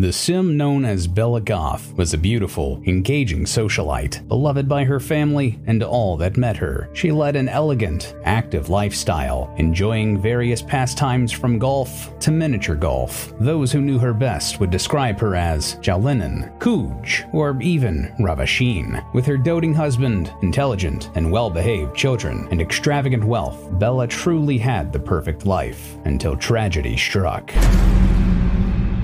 The sim known as Bella Goth was a beautiful, engaging socialite, beloved by her family and all that met her. She led an elegant, active lifestyle, enjoying various pastimes from golf to miniature golf. Those who knew her best would describe her as Jalinin, Kuj, or even Ravasheen. With her doting husband, intelligent and well behaved children, and extravagant wealth, Bella truly had the perfect life until tragedy struck.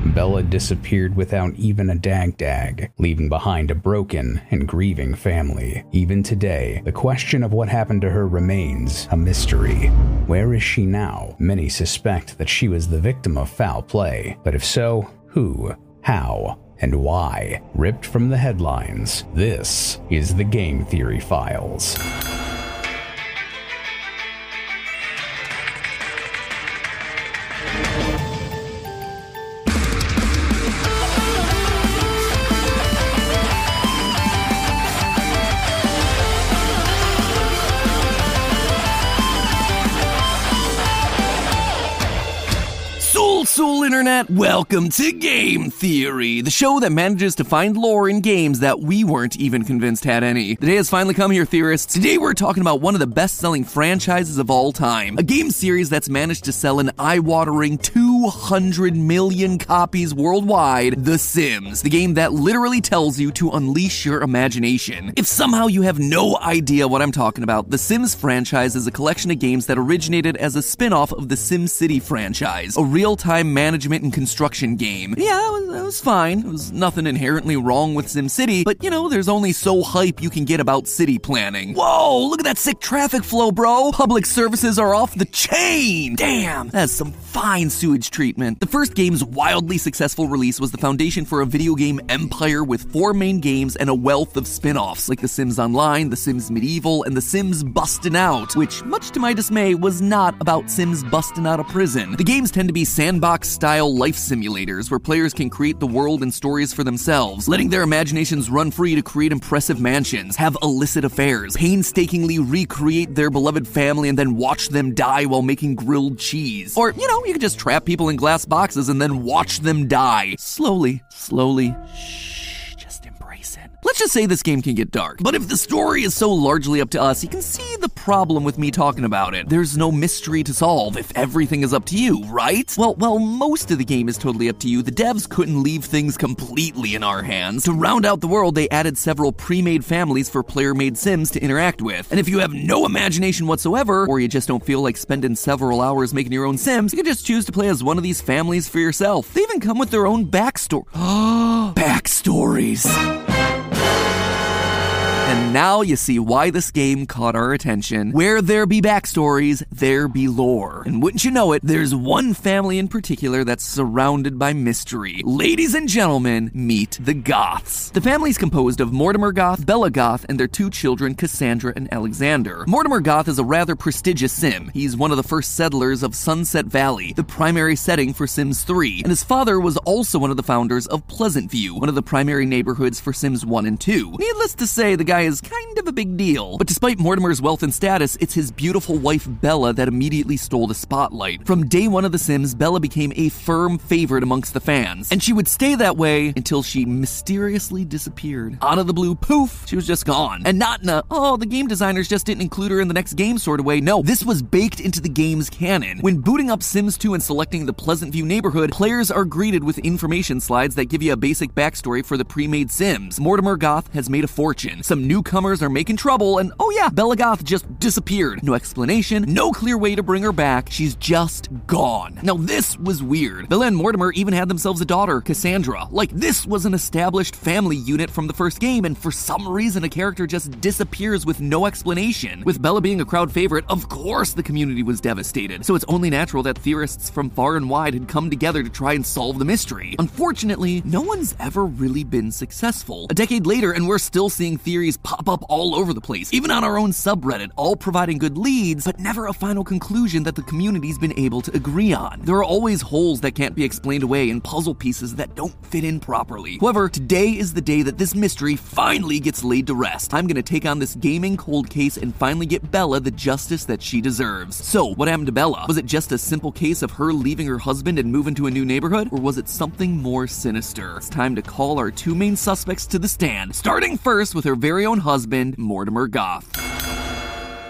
Bella disappeared without even a dag dag, leaving behind a broken and grieving family. Even today, the question of what happened to her remains a mystery. Where is she now? Many suspect that she was the victim of foul play, but if so, who, how, and why? Ripped from the headlines, this is the Game Theory Files. Internet, welcome to Game Theory, the show that manages to find lore in games that we weren't even convinced had any. The day has finally come here, theorists. Today we're talking about one of the best selling franchises of all time, a game series that's managed to sell an eye watering 200 million copies worldwide The Sims, the game that literally tells you to unleash your imagination. If somehow you have no idea what I'm talking about, The Sims franchise is a collection of games that originated as a spin off of the SimCity franchise, a real time management and construction game. Yeah, it was, was fine. It was nothing inherently wrong with SimCity, but you know, there's only so hype you can get about city planning. Whoa, look at that sick traffic flow, bro! Public services are off the chain! Damn, that's some fine sewage treatment. The first game's wildly successful release was the foundation for a video game empire with four main games and a wealth of spin offs, like The Sims Online, The Sims Medieval, and The Sims Bustin' Out, which, much to my dismay, was not about Sims busting out of prison. The games tend to be sandbox style life simulators where players can create the world and stories for themselves, letting their imaginations run free to create impressive mansions, have illicit affairs, painstakingly recreate their beloved family, and then watch them die while making grilled cheese. Or, you know, you could just trap people in glass boxes and then watch them die. Slowly, slowly. Shh. Let's just say this game can get dark. But if the story is so largely up to us, you can see the problem with me talking about it. There's no mystery to solve if everything is up to you, right? Well, well, most of the game is totally up to you. The devs couldn't leave things completely in our hands. To round out the world, they added several pre-made families for player-made sims to interact with. And if you have no imagination whatsoever, or you just don't feel like spending several hours making your own sims, you can just choose to play as one of these families for yourself. They even come with their own backstory. Backstories. And now you see why this game caught our attention. Where there be backstories, there be lore. And wouldn't you know it, there's one family in particular that's surrounded by mystery. Ladies and gentlemen, meet the Goths. The family's composed of Mortimer Goth, Bella Goth, and their two children, Cassandra and Alexander. Mortimer Goth is a rather prestigious sim. He's one of the first settlers of Sunset Valley, the primary setting for Sims 3. And his father was also one of the founders of Pleasant View, one of the primary neighborhoods for Sims 1 and 2. Needless to say, the guy is kind of a big deal. But despite Mortimer's wealth and status, it's his beautiful wife Bella that immediately stole the spotlight. From day one of The Sims, Bella became a firm favorite amongst the fans, and she would stay that way until she mysteriously disappeared. Out of the blue, poof, she was just gone. And not in a, oh, the game designers just didn't include her in the next game sort of way. No, this was baked into the game's canon. When booting up Sims 2 and selecting the Pleasant View neighborhood, players are greeted with information slides that give you a basic backstory for the pre-made Sims. Mortimer Goth has made a fortune. Some newcomers are making trouble, and oh yeah, Bella Goth just disappeared. No explanation, no clear way to bring her back. She's just gone. Now, this was weird. Bella and Mortimer even had themselves a daughter, Cassandra. Like, this was an established family unit from the first game, and for some reason, a character just disappears with no explanation. With Bella being a crowd favorite, of course the community was devastated. So it's only natural that theorists from far and wide had come together to try and solve the mystery. Unfortunately, no one's ever really been successful. A decade later, and we're still seeing theories pop up all over the place, even on our own subreddit, all providing good leads, but never a final conclusion that the community's been able to agree on. There are always holes that can't be explained away and puzzle pieces that don't fit in properly. However, today is the day that this mystery finally gets laid to rest. I'm gonna take on this gaming cold case and finally get Bella the justice that she deserves. So, what happened to Bella? Was it just a simple case of her leaving her husband and moving to a new neighborhood, or was it something more sinister? It's time to call our two main suspects to the stand, starting first with her very own husband, Mortimer Goth.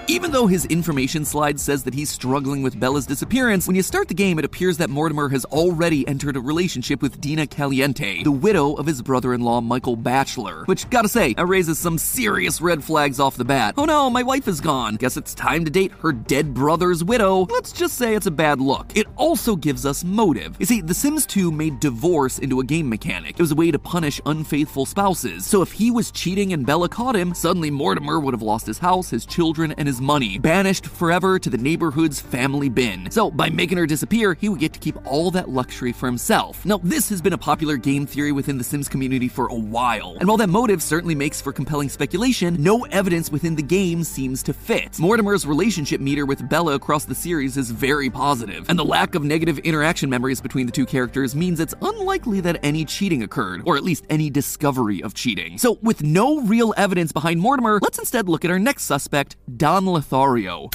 Even though his information slide says that he's struggling with Bella's disappearance, when you start the game, it appears that Mortimer has already entered a relationship with Dina Caliente, the widow of his brother in law, Michael Batchelor. Which, gotta say, that raises some serious red flags off the bat. Oh no, my wife is gone. Guess it's time to date her dead brother's widow. Let's just say it's a bad look. It also gives us motive. You see, The Sims 2 made divorce into a game mechanic. It was a way to punish unfaithful spouses. So if he was cheating and Bella caught him, suddenly Mortimer would have lost his house, his children, and his money, banished forever to the neighborhood's family bin. So, by making her disappear, he would get to keep all that luxury for himself. Now, this has been a popular game theory within the Sims community for a while, and while that motive certainly makes for compelling speculation, no evidence within the game seems to fit. Mortimer's relationship meter with Bella across the series is very positive, and the lack of negative interaction memories between the two characters means it's unlikely that any cheating occurred, or at least any discovery of cheating. So, with no real evidence behind Mortimer, let's instead look at our next suspect, Don Lothario.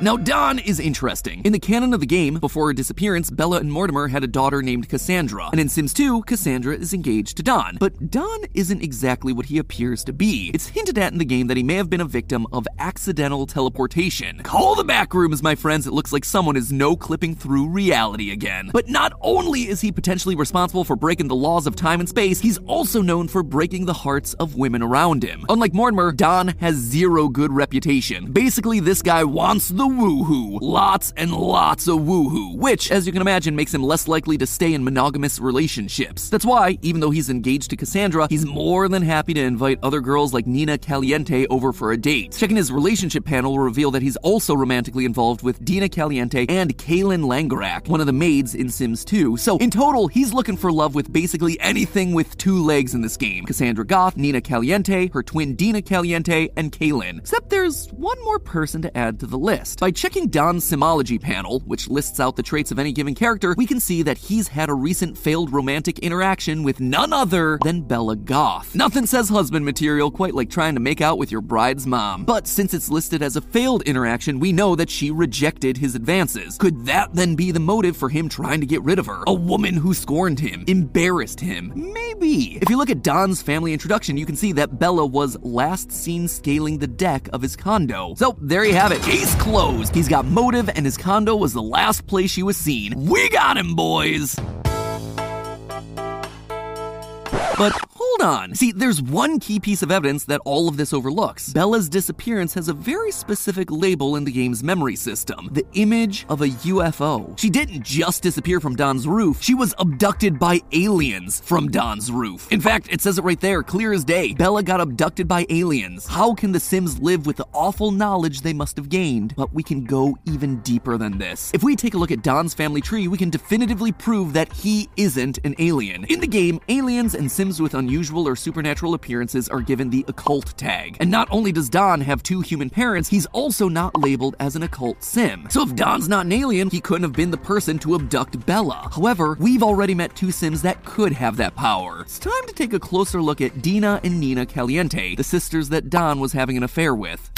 Now, Don is interesting. In the canon of the game, before her disappearance, Bella and Mortimer had a daughter named Cassandra. And in Sims 2, Cassandra is engaged to Don. But Don isn't exactly what he appears to be. It's hinted at in the game that he may have been a victim of accidental teleportation. Call the back rooms, my friends. It looks like someone is no clipping through reality again. But not only is he potentially responsible for breaking the laws of time and space, he's also known for breaking the hearts of women around him. Unlike Mortimer, Don has zero good reputation. Basically, this guy wants the woohoo. Lots and lots of woohoo, which, as you can imagine, makes him less likely to stay in monogamous relationships. That's why, even though he's engaged to Cassandra, he's more than happy to invite other girls like Nina Caliente over for a date. Checking his relationship panel will reveal that he's also romantically involved with Dina Caliente and Kaylynn Langerak, one of the maids in Sims 2. So, in total, he's looking for love with basically anything with two legs in this game Cassandra Goth, Nina Caliente, her twin Dina Caliente, and Kaylin. Except there's one more person to add to the list. By checking Don's Simology panel, which lists out the traits of any given character, we can see that he's had a recent failed romantic interaction with none other than Bella Goth. Nothing says husband material quite like trying to make out with your bride's mom. But since it's listed as a failed interaction, we know that she rejected his advances. Could that then be the motive for him trying to get rid of her? A woman who scorned him, embarrassed him? Maybe. If you look at Don's family introduction, you can see that Bella was last seen scaling the deck of his condo. So there you have it. Case closed. He's got motive, and his condo was the last place she was seen. We got him, boys! But hold on. See, there's one key piece of evidence that all of this overlooks. Bella's disappearance has a very specific label in the game's memory system the image of a UFO. She didn't just disappear from Don's roof, she was abducted by aliens from Don's roof. In fact, it says it right there, clear as day. Bella got abducted by aliens. How can the Sims live with the awful knowledge they must have gained? But we can go even deeper than this. If we take a look at Don's family tree, we can definitively prove that he isn't an alien. In the game, aliens and Sims with unusual or supernatural appearances are given the occult tag. And not only does Don have two human parents, he's also not labeled as an occult sim. So if Don's not an alien, he couldn't have been the person to abduct Bella. However, we've already met two sims that could have that power. It's time to take a closer look at Dina and Nina Caliente, the sisters that Don was having an affair with.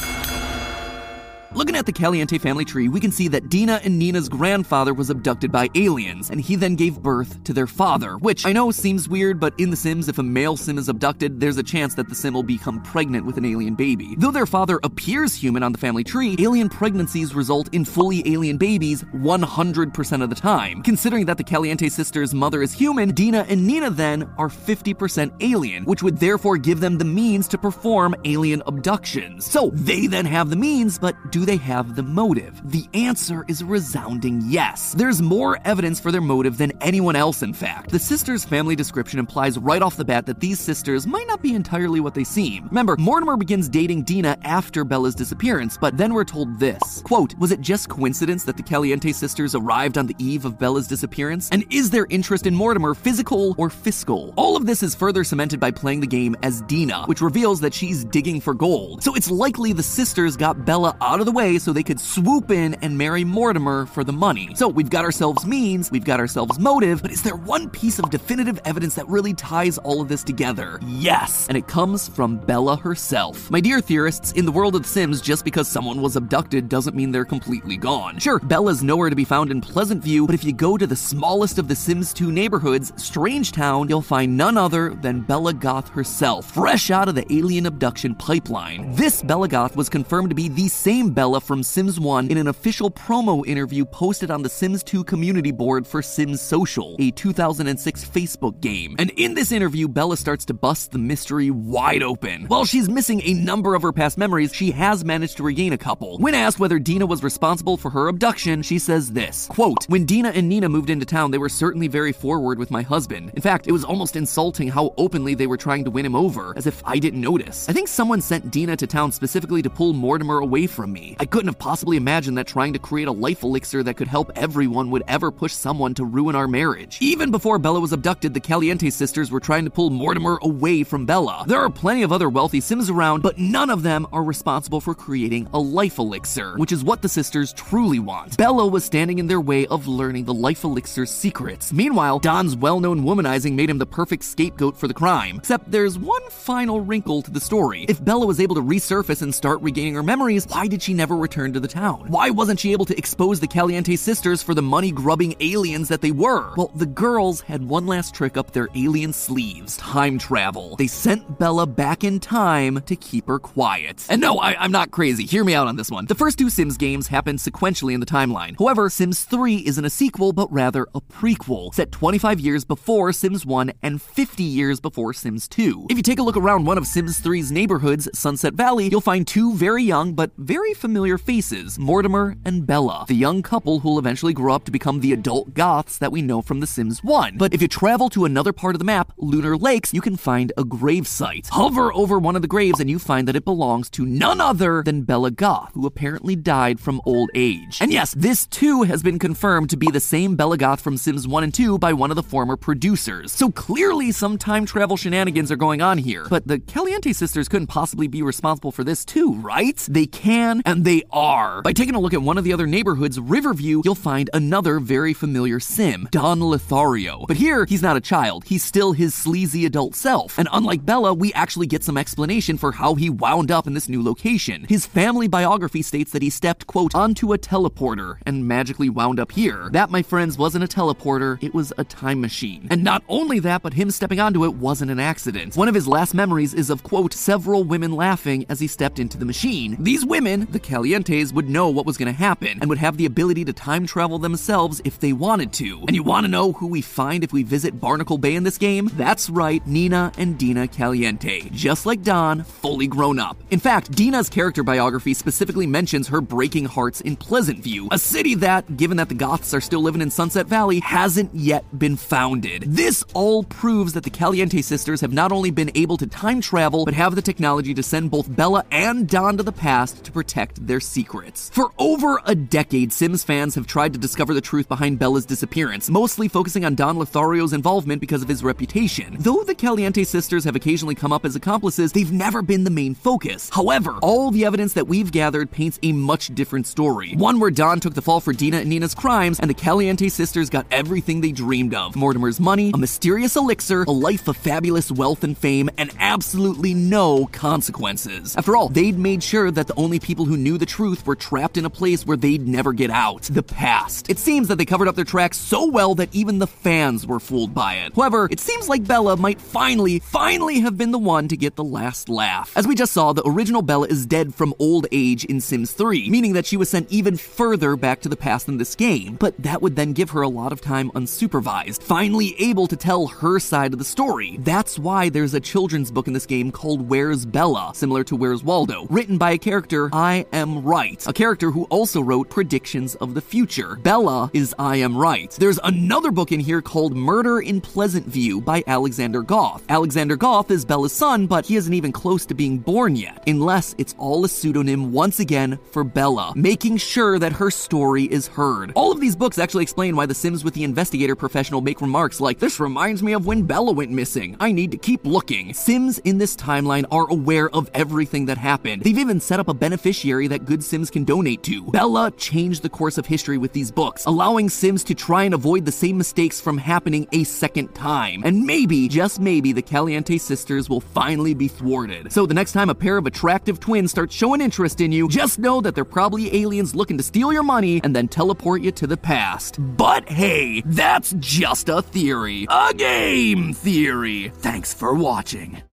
Looking at the Caliente family tree, we can see that Dina and Nina's grandfather was abducted by aliens, and he then gave birth to their father, which I know seems weird, but in The Sims, if a male sim is abducted, there's a chance that the sim will become pregnant with an alien baby. Though their father appears human on the family tree, alien pregnancies result in fully alien babies 100% of the time. Considering that the Caliente sisters' mother is human, Dina and Nina then are 50% alien, which would therefore give them the means to perform alien abductions. So they then have the means, but do do they have the motive? The answer is a resounding yes. There's more evidence for their motive than anyone else, in fact. The sisters' family description implies right off the bat that these sisters might not be entirely what they seem. Remember, Mortimer begins dating Dina after Bella's disappearance, but then we're told this. Quote, was it just coincidence that the Caliente sisters arrived on the eve of Bella's disappearance? And is their interest in Mortimer physical or fiscal? All of this is further cemented by playing the game as Dina, which reveals that she's digging for gold. So it's likely the sisters got Bella out of the way so they could swoop in and marry Mortimer for the money. So we've got ourselves means, we've got ourselves motive, but is there one piece of definitive evidence that really ties all of this together? Yes, and it comes from Bella herself. My dear theorists, in the world of Sims, just because someone was abducted doesn't mean they're completely gone. Sure, Bella's nowhere to be found in Pleasant View, but if you go to the smallest of the Sims 2 neighborhoods, Strangetown, you'll find none other than Bella Goth herself, fresh out of the alien abduction pipeline. This Bella Goth was confirmed to be the same Bella from Sims 1 in an official promo interview posted on the Sims 2 community board for Sims Social, a 2006 Facebook game. And in this interview, Bella starts to bust the mystery wide open. While she's missing a number of her past memories, she has managed to regain a couple. When asked whether Dina was responsible for her abduction, she says this quote, When Dina and Nina moved into town, they were certainly very forward with my husband. In fact, it was almost insulting how openly they were trying to win him over, as if I didn't notice. I think someone sent Dina to town specifically to pull Mortimer away from me. I couldn't have possibly imagined that trying to create a life elixir that could help everyone would ever push someone to ruin our marriage. Even before Bella was abducted, the Caliente sisters were trying to pull Mortimer away from Bella. There are plenty of other wealthy Sims around, but none of them are responsible for creating a life elixir, which is what the sisters truly want. Bella was standing in their way of learning the life elixir's secrets. Meanwhile, Don's well known womanizing made him the perfect scapegoat for the crime. Except there's one final wrinkle to the story. If Bella was able to resurface and start regaining her memories, why did she never returned to the town? Why wasn't she able to expose the Caliente sisters for the money grubbing aliens that they were? Well, the girls had one last trick up their alien sleeves time travel. They sent Bella back in time to keep her quiet. And no, I, am not crazy. Hear me out on this one. The first two Sims games happened sequentially in the timeline. However, Sims 3 isn't a sequel, but rather a prequel, set 25 years before Sims 1 and 50 years before Sims 2. If you take a look around one of Sims 3's neighborhoods, Sunset Valley, you'll find two very young but very familiar faces Mortimer and Bella, the young couple who'll eventually grow up to become the adult goths that we know from The Sims 1. But if you travel to another part of the map, Lunar Lakes, you can find a grave site. Hover over one of the graves and you find that it belongs to none other than Bella Goth, who apparently died from old age. And yes, this too has been confirmed to be the same Bella Goth from Sims 1 and 2 by one of the former producers. So clearly some time travel shenanigans are going on here. But the Caliente sisters couldn't possibly be responsible for this too, right? They can and they are. By taking a look at one of the other neighborhoods, Riverview, you'll find another very familiar sim, Don Lothario. But here, he's not a child. He's still his sleazy adult self. And unlike Bella, we actually get some explanation for how he wound up in this new location. His family biography states that he stepped, quote, onto a teleporter and magically wound up here. That, my friends, wasn't a teleporter, it was a time machine. And not only that, but him stepping onto it wasn't an accident. One of his last memories is of, quote, several women laughing as he stepped into the machine. These women, the Calientes, would know what was going to happen and would have the ability to time travel themselves if they wanted to. And you want to know who we find if we visit Barnacle Bay in this game? That's right, Nina and Dina Caliente. Just like Don, fully grown up. In fact, Dina's character biography specifically mentions her breaking hearts in Pleasant View, a city that, given that the Goths are still living in Sunset Valley, hasn't yet been founded. This all proves that the Caliente sisters have not only been able to time travel, but have the technology to send both Bella and Don to the past to protect their secrets. For over a decade, Sims fans have tried to discover the truth behind Bella's disappearance, mostly focusing on Don Lothario's involvement because of his reputation. Though the Caliente sisters have occasionally come up as accomplices, they've never been the main focus. However, all the evidence that we've gathered paints a much different story. One where Don took the fall for Dina and Nina's crimes, and the Caliente sisters got everything they dreamed of Mortimer's money, a mysterious elixir, a life of fabulous wealth and fame, and absolutely no consequences. After all, they'd made sure that the only people who knew the truth were trapped in a place where they'd never get out the past. It seems that they covered up their tracks so well that even the fans were fooled by it. However, it seems like Bella might finally, finally have been the one to get the last laugh. As we just saw, the original Bella is dead from old age in Sims 3, meaning that she was sent even further back to the past in this game. But that would then give her a lot of time unsupervised, finally able to tell her side of the story. That's why there's a children's book in this game called Where's Bella, similar to Where's Waldo, written by a character I Am Right, a character who also wrote Predictions of the Future. Bella is I Am Right. There's another book in here called Murder in Pleasant View by Alexander Goth. Alexander Goth is Bella's son, but he isn't even close to being born yet, unless it's all a pseudonym once again for Bella, making sure that her story is heard. All of these books actually explain why the Sims with the investigator professional make remarks like, This reminds me of when Bella went missing. I need to keep looking. Sims in this timeline are aware of everything that happened. They've even set up a beneficiary that good Sims can donate to. Bella changed the course of history with these books, allowing Sims to try and avoid the same mistakes from happening a second time. And maybe, just maybe, the Caliente sisters will finally be thwarted. So the next time a pair of attractive twins start showing interest in you, just know that they're probably aliens looking to steal your money and then teleport you to the past. But hey, that's just a theory. A game theory. Thanks for watching.